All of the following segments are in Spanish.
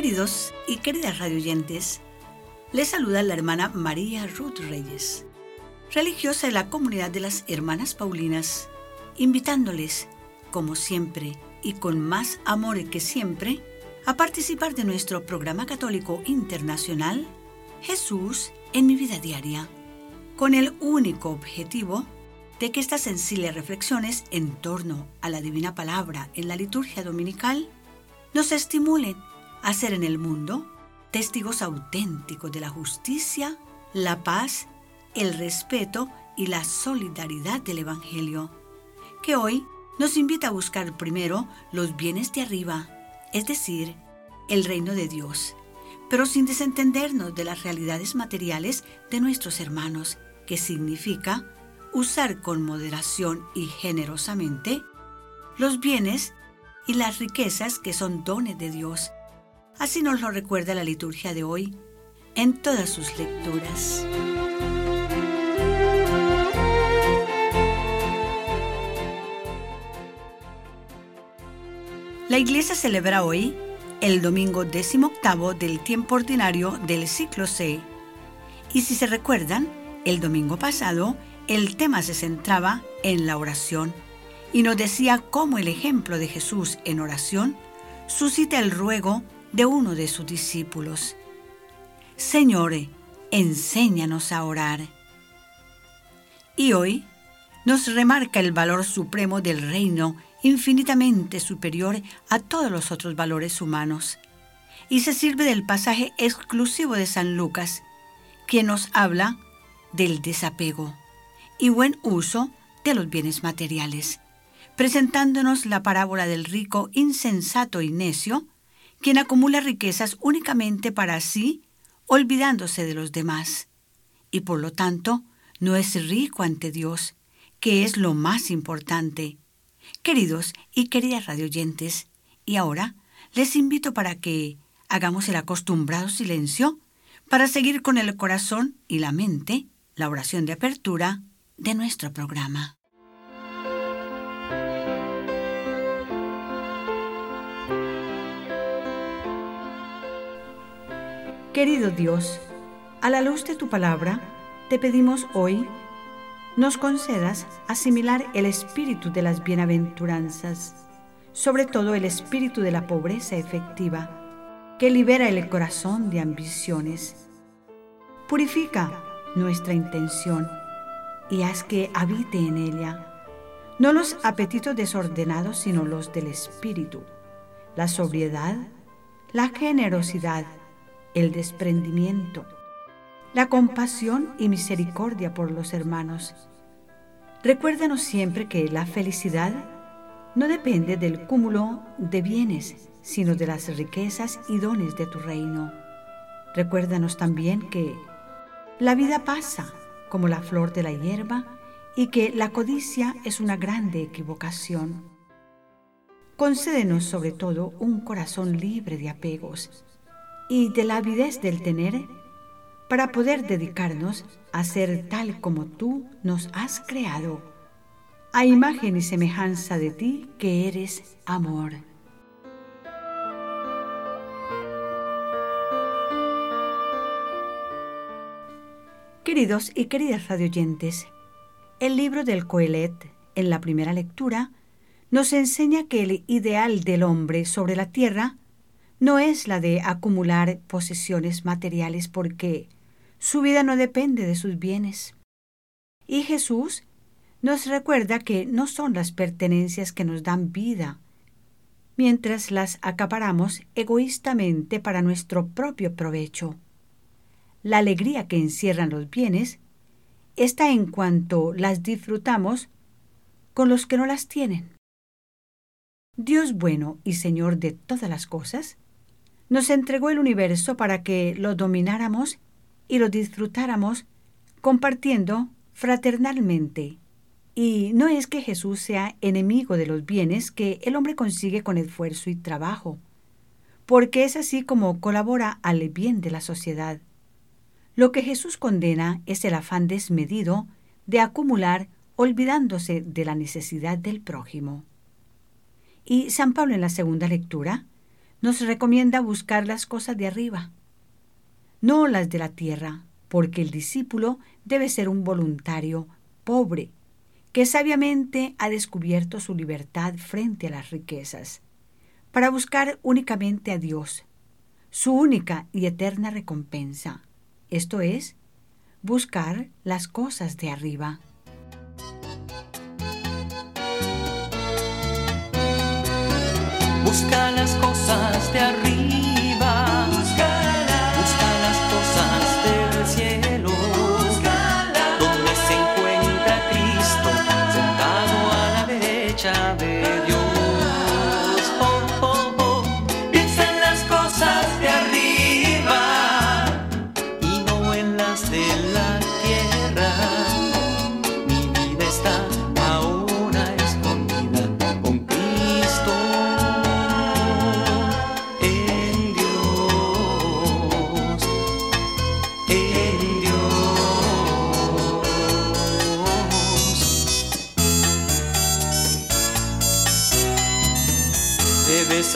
Queridos y queridas radioyentes, les saluda la hermana María Ruth Reyes, religiosa de la comunidad de las Hermanas Paulinas, invitándoles, como siempre y con más amor que siempre, a participar de nuestro programa católico internacional Jesús en mi vida diaria, con el único objetivo de que estas sencillas reflexiones en torno a la divina palabra en la liturgia dominical nos estimulen a ser en el mundo testigos auténticos de la justicia, la paz, el respeto y la solidaridad del Evangelio, que hoy nos invita a buscar primero los bienes de arriba, es decir, el reino de Dios, pero sin desentendernos de las realidades materiales de nuestros hermanos, que significa usar con moderación y generosamente los bienes y las riquezas que son dones de Dios. Así nos lo recuerda la liturgia de hoy en todas sus lecturas. La iglesia celebra hoy el domingo octavo del tiempo ordinario del ciclo C. Y si se recuerdan, el domingo pasado el tema se centraba en la oración y nos decía cómo el ejemplo de Jesús en oración suscita el ruego de uno de sus discípulos. Señor, enséñanos a orar. Y hoy nos remarca el valor supremo del reino infinitamente superior a todos los otros valores humanos. Y se sirve del pasaje exclusivo de San Lucas, que nos habla del desapego y buen uso de los bienes materiales, presentándonos la parábola del rico insensato y necio, quien acumula riquezas únicamente para sí, olvidándose de los demás, y por lo tanto no es rico ante Dios, que es lo más importante. Queridos y queridas radioyentes, y ahora les invito para que hagamos el acostumbrado silencio para seguir con el corazón y la mente la oración de apertura de nuestro programa. Querido Dios, a la luz de tu palabra, te pedimos hoy nos concedas asimilar el espíritu de las bienaventuranzas, sobre todo el espíritu de la pobreza efectiva, que libera el corazón de ambiciones. Purifica nuestra intención y haz que habite en ella no los apetitos desordenados, sino los del espíritu, la sobriedad, la generosidad, el desprendimiento, la compasión y misericordia por los hermanos. Recuérdanos siempre que la felicidad no depende del cúmulo de bienes, sino de las riquezas y dones de tu reino. Recuérdanos también que la vida pasa como la flor de la hierba y que la codicia es una grande equivocación. Concédenos sobre todo un corazón libre de apegos y de la avidez del tener para poder dedicarnos a ser tal como tú nos has creado, a imagen y semejanza de ti que eres amor. Queridos y queridas radioyentes, el libro del Coelet, en la primera lectura, nos enseña que el ideal del hombre sobre la tierra no es la de acumular posesiones materiales porque su vida no depende de sus bienes. Y Jesús nos recuerda que no son las pertenencias que nos dan vida, mientras las acaparamos egoístamente para nuestro propio provecho la alegría que encierran los bienes está en cuanto las disfrutamos con los que no las tienen. Dios bueno y Señor de todas las cosas, nos entregó el universo para que lo domináramos y lo disfrutáramos compartiendo fraternalmente. Y no es que Jesús sea enemigo de los bienes que el hombre consigue con esfuerzo y trabajo, porque es así como colabora al bien de la sociedad. Lo que Jesús condena es el afán desmedido de acumular olvidándose de la necesidad del prójimo. Y San Pablo en la segunda lectura nos recomienda buscar las cosas de arriba, no las de la tierra, porque el discípulo debe ser un voluntario pobre, que sabiamente ha descubierto su libertad frente a las riquezas, para buscar únicamente a Dios, su única y eterna recompensa, esto es, buscar las cosas de arriba. Busca las cosas de arriba.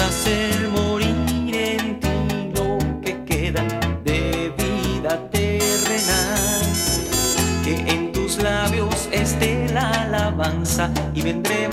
Hacer morir en ti lo que queda de vida terrenal. Que en tus labios esté la alabanza y vendremos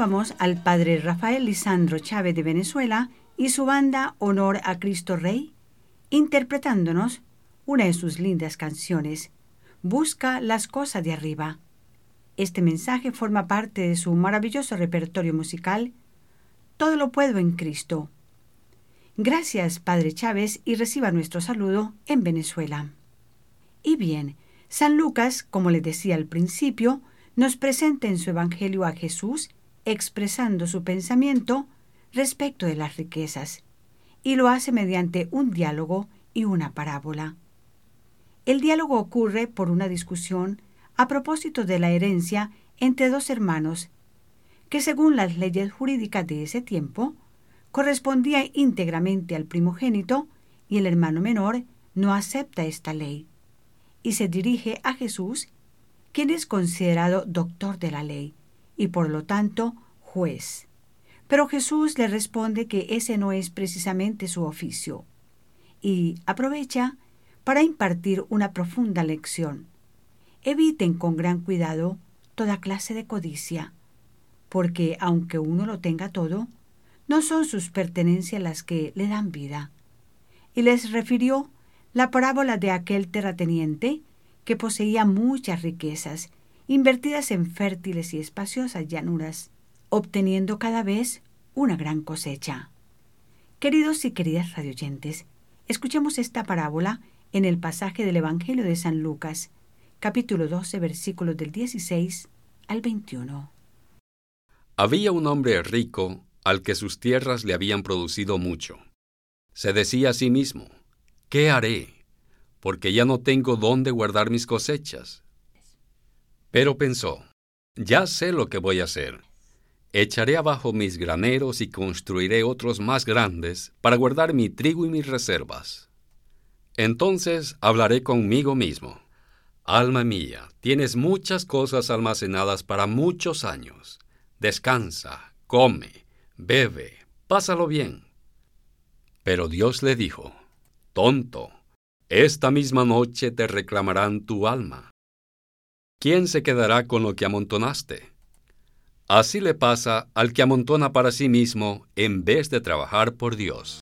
Al padre Rafael Lisandro Chávez de Venezuela y su banda Honor a Cristo Rey, interpretándonos una de sus lindas canciones, Busca las cosas de arriba. Este mensaje forma parte de su maravilloso repertorio musical, Todo lo puedo en Cristo. Gracias, Padre Chávez, y reciba nuestro saludo en Venezuela. Y bien, San Lucas, como les decía al principio, nos presenta en su Evangelio a Jesús expresando su pensamiento respecto de las riquezas, y lo hace mediante un diálogo y una parábola. El diálogo ocurre por una discusión a propósito de la herencia entre dos hermanos, que según las leyes jurídicas de ese tiempo, correspondía íntegramente al primogénito y el hermano menor no acepta esta ley, y se dirige a Jesús, quien es considerado doctor de la ley, y por lo tanto juez. Pero Jesús le responde que ese no es precisamente su oficio y aprovecha para impartir una profunda lección. Eviten con gran cuidado toda clase de codicia, porque aunque uno lo tenga todo, no son sus pertenencias las que le dan vida. Y les refirió la parábola de aquel terrateniente que poseía muchas riquezas invertidas en fértiles y espaciosas llanuras, obteniendo cada vez una gran cosecha. Queridos y queridas radioyentes, escuchemos esta parábola en el pasaje del Evangelio de San Lucas, capítulo 12, versículos del 16 al 21. Había un hombre rico al que sus tierras le habían producido mucho. Se decía a sí mismo, ¿qué haré? Porque ya no tengo dónde guardar mis cosechas. Pero pensó, ya sé lo que voy a hacer. Echaré abajo mis graneros y construiré otros más grandes para guardar mi trigo y mis reservas. Entonces hablaré conmigo mismo. Alma mía, tienes muchas cosas almacenadas para muchos años. Descansa, come, bebe, pásalo bien. Pero Dios le dijo, Tonto, esta misma noche te reclamarán tu alma. ¿Quién se quedará con lo que amontonaste? Así le pasa al que amontona para sí mismo en vez de trabajar por Dios.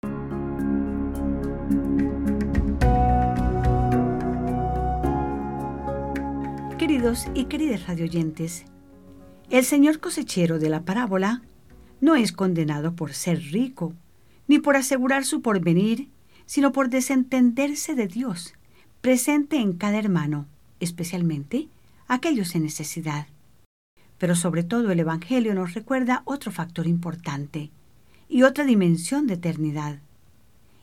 Queridos y queridas radioyentes, el señor cosechero de la parábola no es condenado por ser rico, ni por asegurar su porvenir, sino por desentenderse de Dios, presente en cada hermano, especialmente aquellos en necesidad. Pero sobre todo el Evangelio nos recuerda otro factor importante y otra dimensión de eternidad.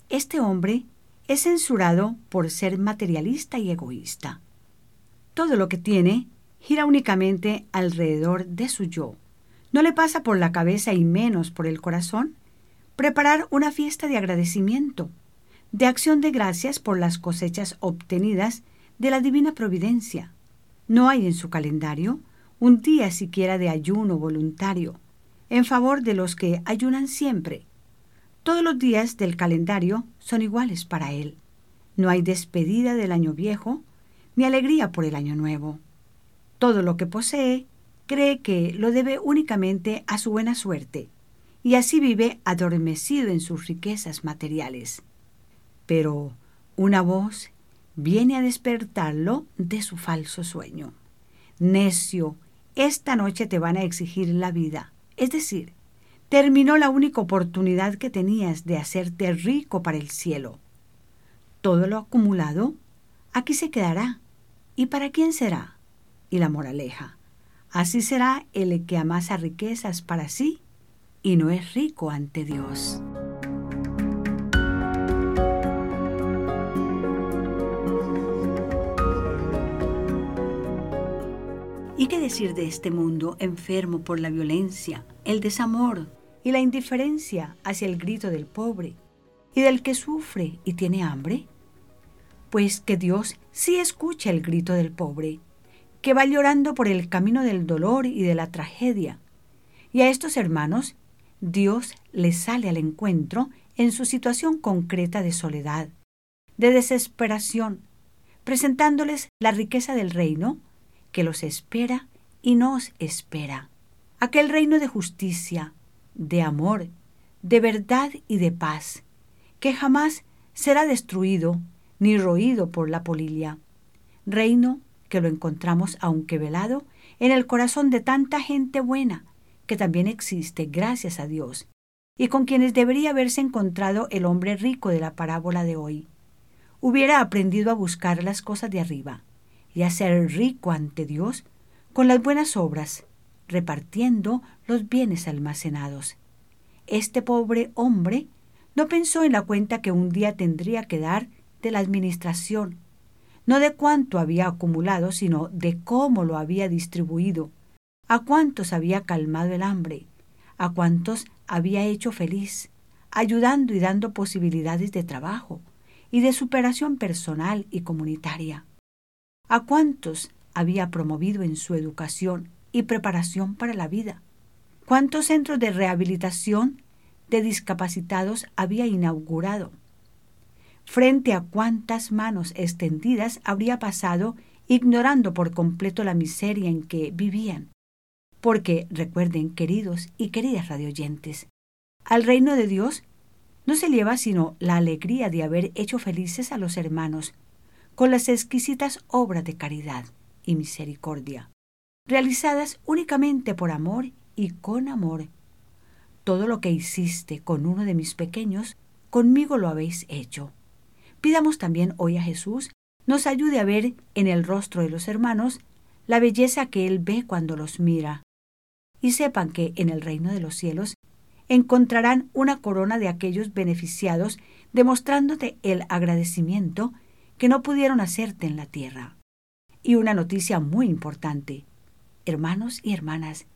Este hombre es censurado por ser materialista y egoísta. Todo lo que tiene gira únicamente alrededor de su yo. No le pasa por la cabeza y menos por el corazón preparar una fiesta de agradecimiento, de acción de gracias por las cosechas obtenidas de la divina providencia. No hay en su calendario un día siquiera de ayuno voluntario en favor de los que ayunan siempre todos los días del calendario son iguales para él. No hay despedida del año viejo ni alegría por el año nuevo. Todo lo que posee cree que lo debe únicamente a su buena suerte, y así vive adormecido en sus riquezas materiales. Pero una voz viene a despertarlo de su falso sueño. Necio, esta noche te van a exigir la vida, es decir, terminó la única oportunidad que tenías de hacerte rico para el cielo. Todo lo acumulado aquí se quedará. ¿Y para quién será? Y la moraleja. Así será el que amasa riquezas para sí y no es rico ante Dios. ¿Y qué decir de este mundo enfermo por la violencia, el desamor, y la indiferencia hacia el grito del pobre y del que sufre y tiene hambre? Pues que Dios sí escucha el grito del pobre, que va llorando por el camino del dolor y de la tragedia. Y a estos hermanos Dios les sale al encuentro en su situación concreta de soledad, de desesperación, presentándoles la riqueza del reino que los espera y nos espera. Aquel reino de justicia, de amor, de verdad y de paz, que jamás será destruido ni roído por la polilla. Reino que lo encontramos, aunque velado, en el corazón de tanta gente buena, que también existe, gracias a Dios, y con quienes debería haberse encontrado el hombre rico de la parábola de hoy. Hubiera aprendido a buscar las cosas de arriba y a ser rico ante Dios con las buenas obras, repartiendo los bienes almacenados. Este pobre hombre no pensó en la cuenta que un día tendría que dar de la administración, no de cuánto había acumulado, sino de cómo lo había distribuido, a cuántos había calmado el hambre, a cuántos había hecho feliz, ayudando y dando posibilidades de trabajo y de superación personal y comunitaria, a cuántos había promovido en su educación y preparación para la vida. ¿Cuántos centros de rehabilitación de discapacitados había inaugurado? Frente a cuántas manos extendidas habría pasado ignorando por completo la miseria en que vivían. Porque, recuerden, queridos y queridas radioyentes, al reino de Dios no se lleva sino la alegría de haber hecho felices a los hermanos con las exquisitas obras de caridad y misericordia realizadas únicamente por amor y con amor. Todo lo que hiciste con uno de mis pequeños, conmigo lo habéis hecho. Pidamos también hoy a Jesús nos ayude a ver en el rostro de los hermanos la belleza que Él ve cuando los mira. Y sepan que en el reino de los cielos encontrarán una corona de aquellos beneficiados demostrándote el agradecimiento que no pudieron hacerte en la tierra. Y una noticia muy importante. Hermanos y hermanas,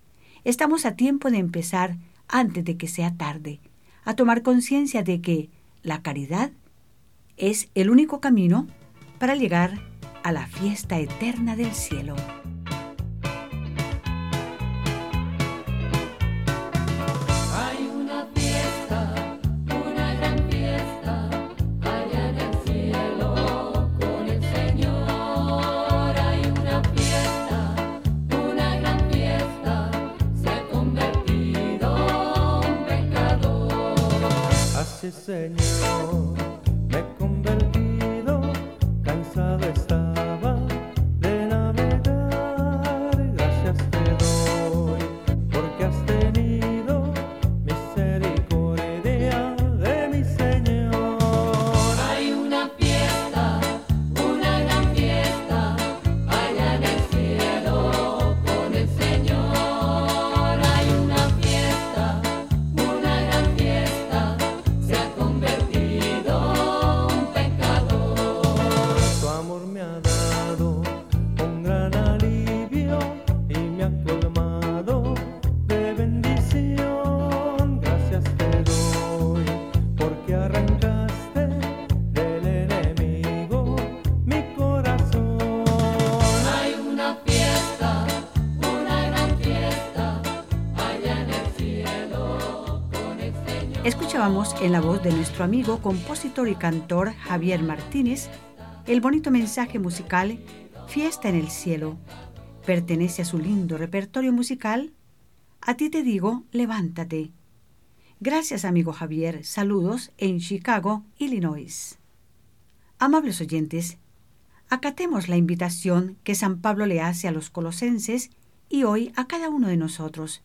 estamos a tiempo de empezar, antes de que sea tarde, a tomar conciencia de que la caridad es el único camino para llegar a la fiesta eterna del cielo. En la voz de nuestro amigo, compositor y cantor Javier Martínez el bonito mensaje musical Fiesta en el Cielo. Pertenece a su lindo repertorio musical. A ti te digo, levántate. Gracias, amigo Javier. Saludos en Chicago, Illinois. Amables oyentes, acatemos la invitación que San Pablo le hace a los colosenses y hoy a cada uno de nosotros.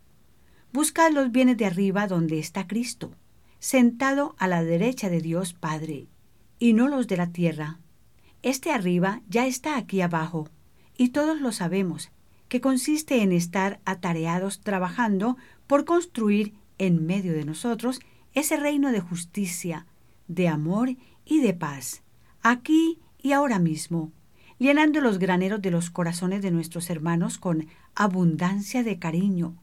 Buscad los bienes de arriba donde está Cristo sentado a la derecha de Dios Padre, y no los de la tierra. Este arriba ya está aquí abajo, y todos lo sabemos, que consiste en estar atareados trabajando por construir en medio de nosotros ese reino de justicia, de amor y de paz, aquí y ahora mismo, llenando los graneros de los corazones de nuestros hermanos con abundancia de cariño,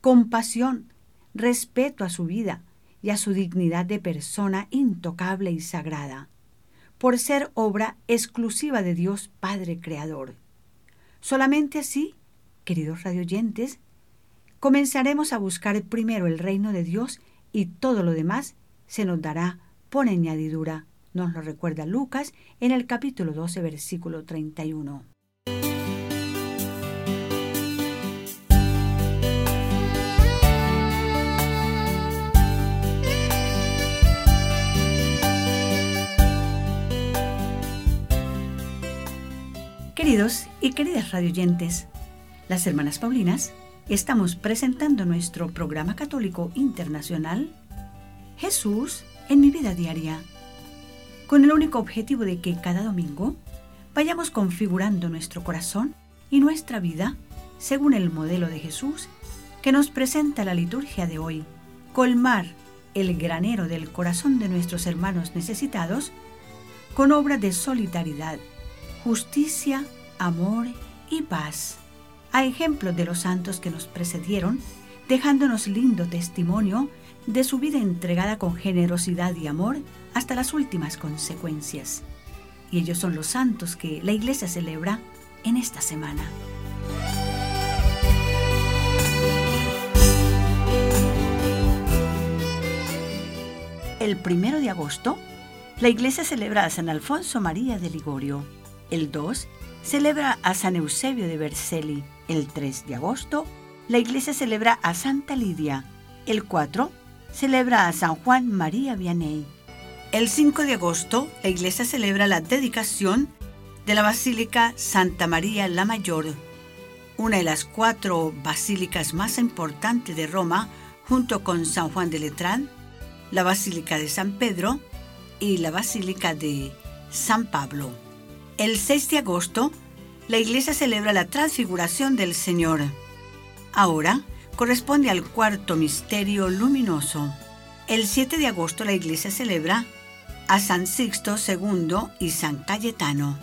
compasión, respeto a su vida, y a su dignidad de persona intocable y sagrada, por ser obra exclusiva de Dios Padre Creador. Solamente así, queridos radioyentes, comenzaremos a buscar primero el reino de Dios y todo lo demás se nos dará por añadidura. Nos lo recuerda Lucas en el capítulo 12, versículo 31. Queridos y queridas radioyentes, las hermanas Paulinas estamos presentando nuestro programa católico internacional Jesús en mi vida diaria, con el único objetivo de que cada domingo vayamos configurando nuestro corazón y nuestra vida según el modelo de Jesús que nos presenta la liturgia de hoy, colmar el granero del corazón de nuestros hermanos necesitados con obras de solidaridad, justicia amor y paz, a ejemplo de los santos que nos precedieron, dejándonos lindo testimonio de su vida entregada con generosidad y amor hasta las últimas consecuencias. Y ellos son los santos que la Iglesia celebra en esta semana. El primero de agosto, la Iglesia celebra a San Alfonso María de Ligorio. El 2 celebra a San Eusebio de Vercelli. El 3 de agosto, la iglesia celebra a Santa Lidia. El 4 celebra a San Juan María Vianney. El 5 de agosto, la iglesia celebra la dedicación de la Basílica Santa María la Mayor, una de las cuatro basílicas más importantes de Roma, junto con San Juan de Letrán, la Basílica de San Pedro y la Basílica de San Pablo. El 6 de agosto, la iglesia celebra la transfiguración del Señor. Ahora corresponde al cuarto misterio luminoso. El 7 de agosto la iglesia celebra a San Sixto II y San Cayetano.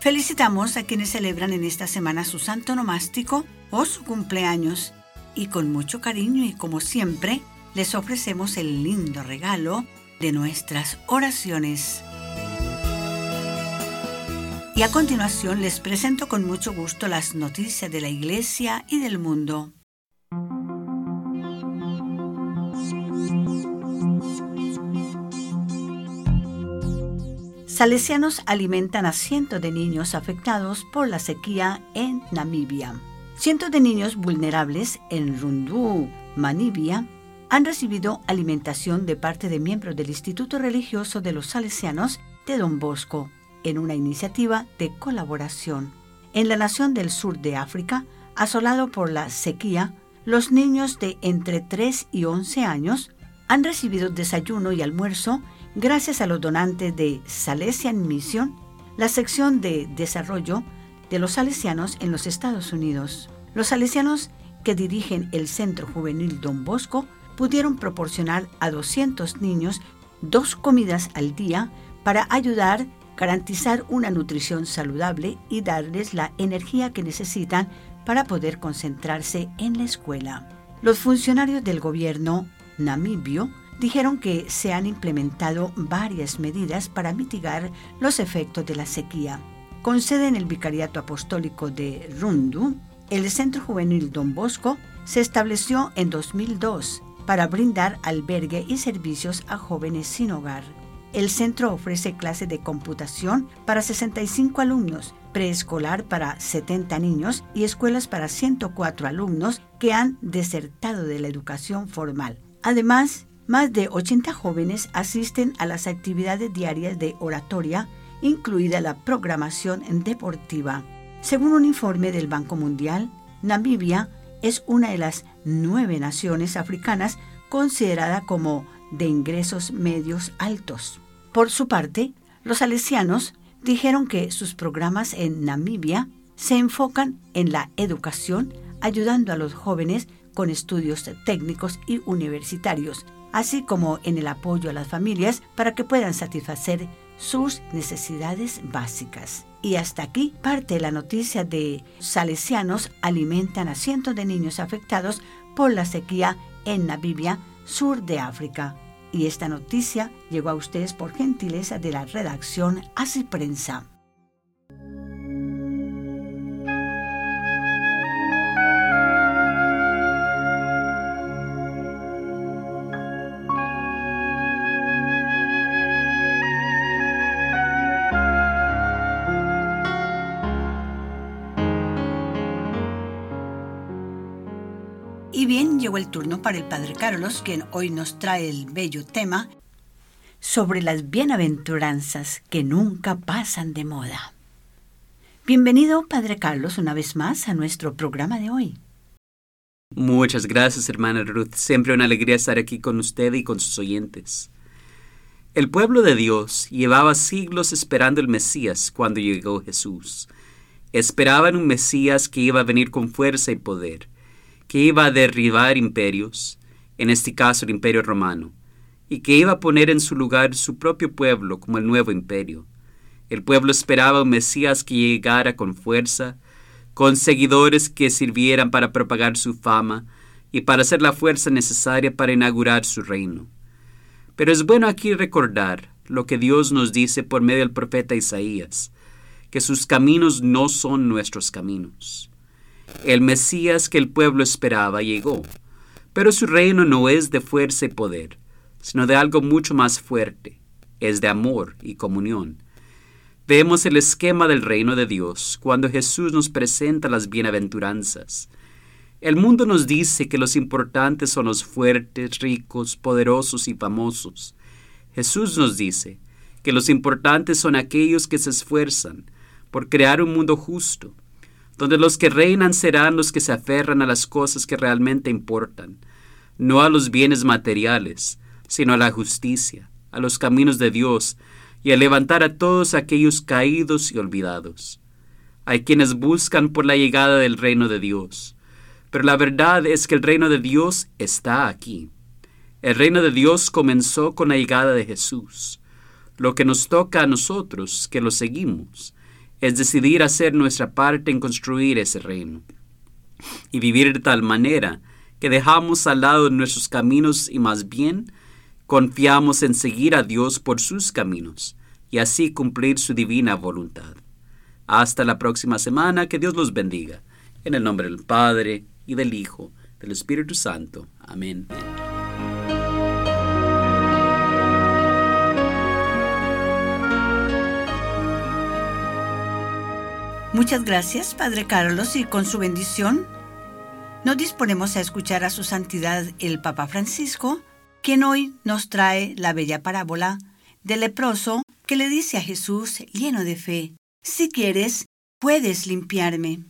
Felicitamos a quienes celebran en esta semana su santo nomástico o su cumpleaños y con mucho cariño y como siempre les ofrecemos el lindo regalo de nuestras oraciones. Y a continuación les presento con mucho gusto las noticias de la Iglesia y del mundo. Salesianos alimentan a cientos de niños afectados por la sequía en Namibia. Cientos de niños vulnerables en Rundu, Manibia, han recibido alimentación de parte de miembros del Instituto Religioso de los Salesianos de Don Bosco, en una iniciativa de colaboración. En la nación del sur de África, asolado por la sequía, los niños de entre 3 y 11 años han recibido desayuno y almuerzo gracias a los donantes de Salesian Mission, la sección de desarrollo de los salesianos en los Estados Unidos. Los salesianos que dirigen el Centro Juvenil Don Bosco pudieron proporcionar a 200 niños dos comidas al día para ayudar garantizar una nutrición saludable y darles la energía que necesitan para poder concentrarse en la escuela. Los funcionarios del gobierno namibio dijeron que se han implementado varias medidas para mitigar los efectos de la sequía. Con sede en el Vicariato Apostólico de Rundu, el Centro Juvenil Don Bosco se estableció en 2002 para brindar albergue y servicios a jóvenes sin hogar. El centro ofrece clases de computación para 65 alumnos, preescolar para 70 niños y escuelas para 104 alumnos que han desertado de la educación formal. Además, más de 80 jóvenes asisten a las actividades diarias de oratoria, incluida la programación deportiva. Según un informe del Banco Mundial, Namibia es una de las nueve naciones africanas considerada como de ingresos medios altos. Por su parte, los salesianos dijeron que sus programas en Namibia se enfocan en la educación, ayudando a los jóvenes con estudios técnicos y universitarios, así como en el apoyo a las familias para que puedan satisfacer sus necesidades básicas. Y hasta aquí parte la noticia de salesianos alimentan a cientos de niños afectados por la sequía en Namibia, sur de África. Y esta noticia llegó a ustedes por gentileza de la redacción Así Prensa. El turno para el Padre Carlos, quien hoy nos trae el bello tema sobre las bienaventuranzas que nunca pasan de moda. Bienvenido, Padre Carlos, una vez más a nuestro programa de hoy. Muchas gracias, hermana Ruth. Siempre una alegría estar aquí con usted y con sus oyentes. El pueblo de Dios llevaba siglos esperando el Mesías cuando llegó Jesús. Esperaban un Mesías que iba a venir con fuerza y poder que iba a derribar imperios, en este caso el imperio romano, y que iba a poner en su lugar su propio pueblo como el nuevo imperio. El pueblo esperaba un Mesías que llegara con fuerza, con seguidores que sirvieran para propagar su fama y para ser la fuerza necesaria para inaugurar su reino. Pero es bueno aquí recordar lo que Dios nos dice por medio del profeta Isaías, que sus caminos no son nuestros caminos. El Mesías que el pueblo esperaba llegó, pero su reino no es de fuerza y poder, sino de algo mucho más fuerte, es de amor y comunión. Vemos el esquema del reino de Dios cuando Jesús nos presenta las bienaventuranzas. El mundo nos dice que los importantes son los fuertes, ricos, poderosos y famosos. Jesús nos dice que los importantes son aquellos que se esfuerzan por crear un mundo justo, donde los que reinan serán los que se aferran a las cosas que realmente importan, no a los bienes materiales, sino a la justicia, a los caminos de Dios y a levantar a todos aquellos caídos y olvidados. Hay quienes buscan por la llegada del reino de Dios, pero la verdad es que el reino de Dios está aquí. El reino de Dios comenzó con la llegada de Jesús. Lo que nos toca a nosotros, que lo seguimos, es decidir hacer nuestra parte en construir ese reino y vivir de tal manera que dejamos al lado nuestros caminos y más bien confiamos en seguir a Dios por sus caminos y así cumplir su divina voluntad. Hasta la próxima semana, que Dios los bendiga. En el nombre del Padre, y del Hijo, del Espíritu Santo. Amén. Muchas gracias, Padre Carlos, y con su bendición nos disponemos a escuchar a su santidad el Papa Francisco, quien hoy nos trae la bella parábola del leproso que le dice a Jesús, lleno de fe, si quieres, puedes limpiarme.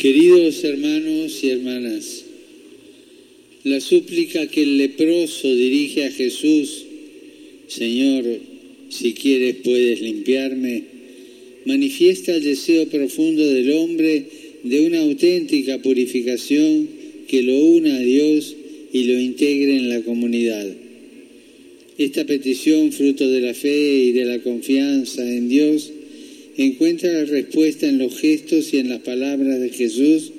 Queridos hermanos y hermanas, la súplica que el leproso dirige a Jesús, Señor, si quieres puedes limpiarme, manifiesta el deseo profundo del hombre de una auténtica purificación que lo una a Dios y lo integre en la comunidad. Esta petición, fruto de la fe y de la confianza en Dios, encuentra la respuesta en los gestos y en las palabras de Jesús,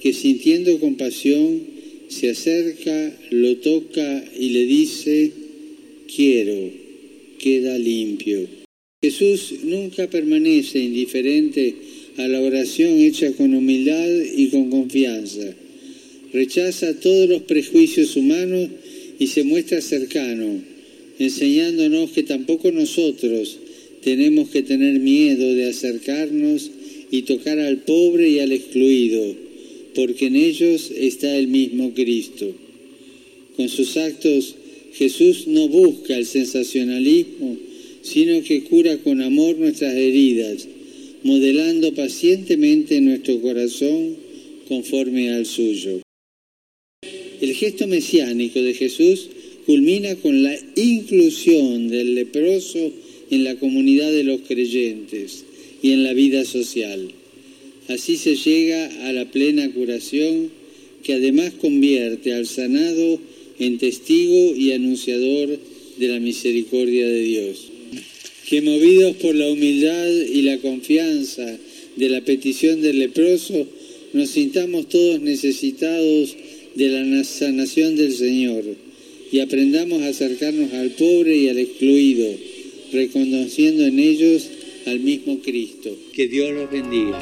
que sintiendo compasión se acerca, lo toca y le dice, quiero, queda limpio. Jesús nunca permanece indiferente a la oración hecha con humildad y con confianza. Rechaza todos los prejuicios humanos y se muestra cercano, enseñándonos que tampoco nosotros tenemos que tener miedo de acercarnos y tocar al pobre y al excluido, porque en ellos está el mismo Cristo. Con sus actos, Jesús no busca el sensacionalismo, sino que cura con amor nuestras heridas, modelando pacientemente nuestro corazón conforme al suyo. El gesto mesiánico de Jesús culmina con la inclusión del leproso en la comunidad de los creyentes y en la vida social. Así se llega a la plena curación que además convierte al sanado en testigo y anunciador de la misericordia de Dios. Que movidos por la humildad y la confianza de la petición del leproso, nos sintamos todos necesitados de la sanación del Señor y aprendamos a acercarnos al pobre y al excluido, reconociendo en ellos al mismo Cristo. Que Dios los bendiga.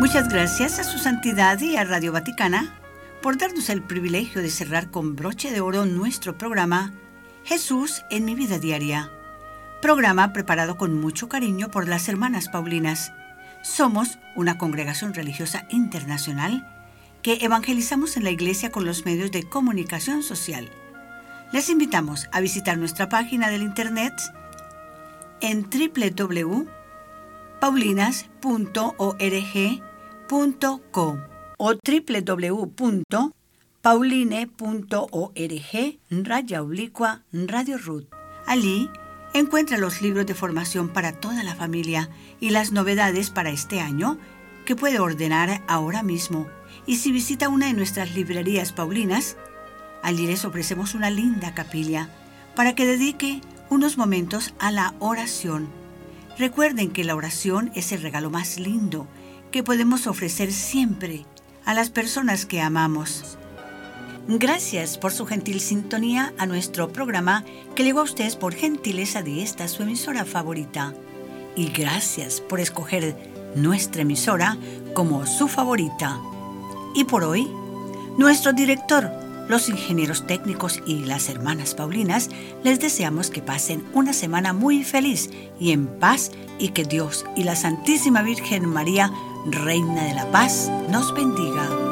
Muchas gracias a su santidad y a Radio Vaticana por darnos el privilegio de cerrar con broche de oro nuestro programa Jesús en mi vida diaria. Programa preparado con mucho cariño por las hermanas Paulinas. Somos una congregación religiosa internacional que evangelizamos en la iglesia con los medios de comunicación social. Les invitamos a visitar nuestra página del internet en www.paulinas.org.co o www.pauline.org raya oblicua Radio Ruth. Allí encuentra los libros de formación para toda la familia y las novedades para este año que puede ordenar ahora mismo. Y si visita una de nuestras librerías paulinas, allí les ofrecemos una linda capilla para que dedique unos momentos a la oración. Recuerden que la oración es el regalo más lindo que podemos ofrecer siempre a las personas que amamos. Gracias por su gentil sintonía a nuestro programa que llegó a ustedes por gentileza de esta su emisora favorita. Y gracias por escoger nuestra emisora como su favorita. Y por hoy, nuestro director, los ingenieros técnicos y las hermanas Paulinas les deseamos que pasen una semana muy feliz y en paz y que Dios y la Santísima Virgen María Reina de la Paz, nos bendiga.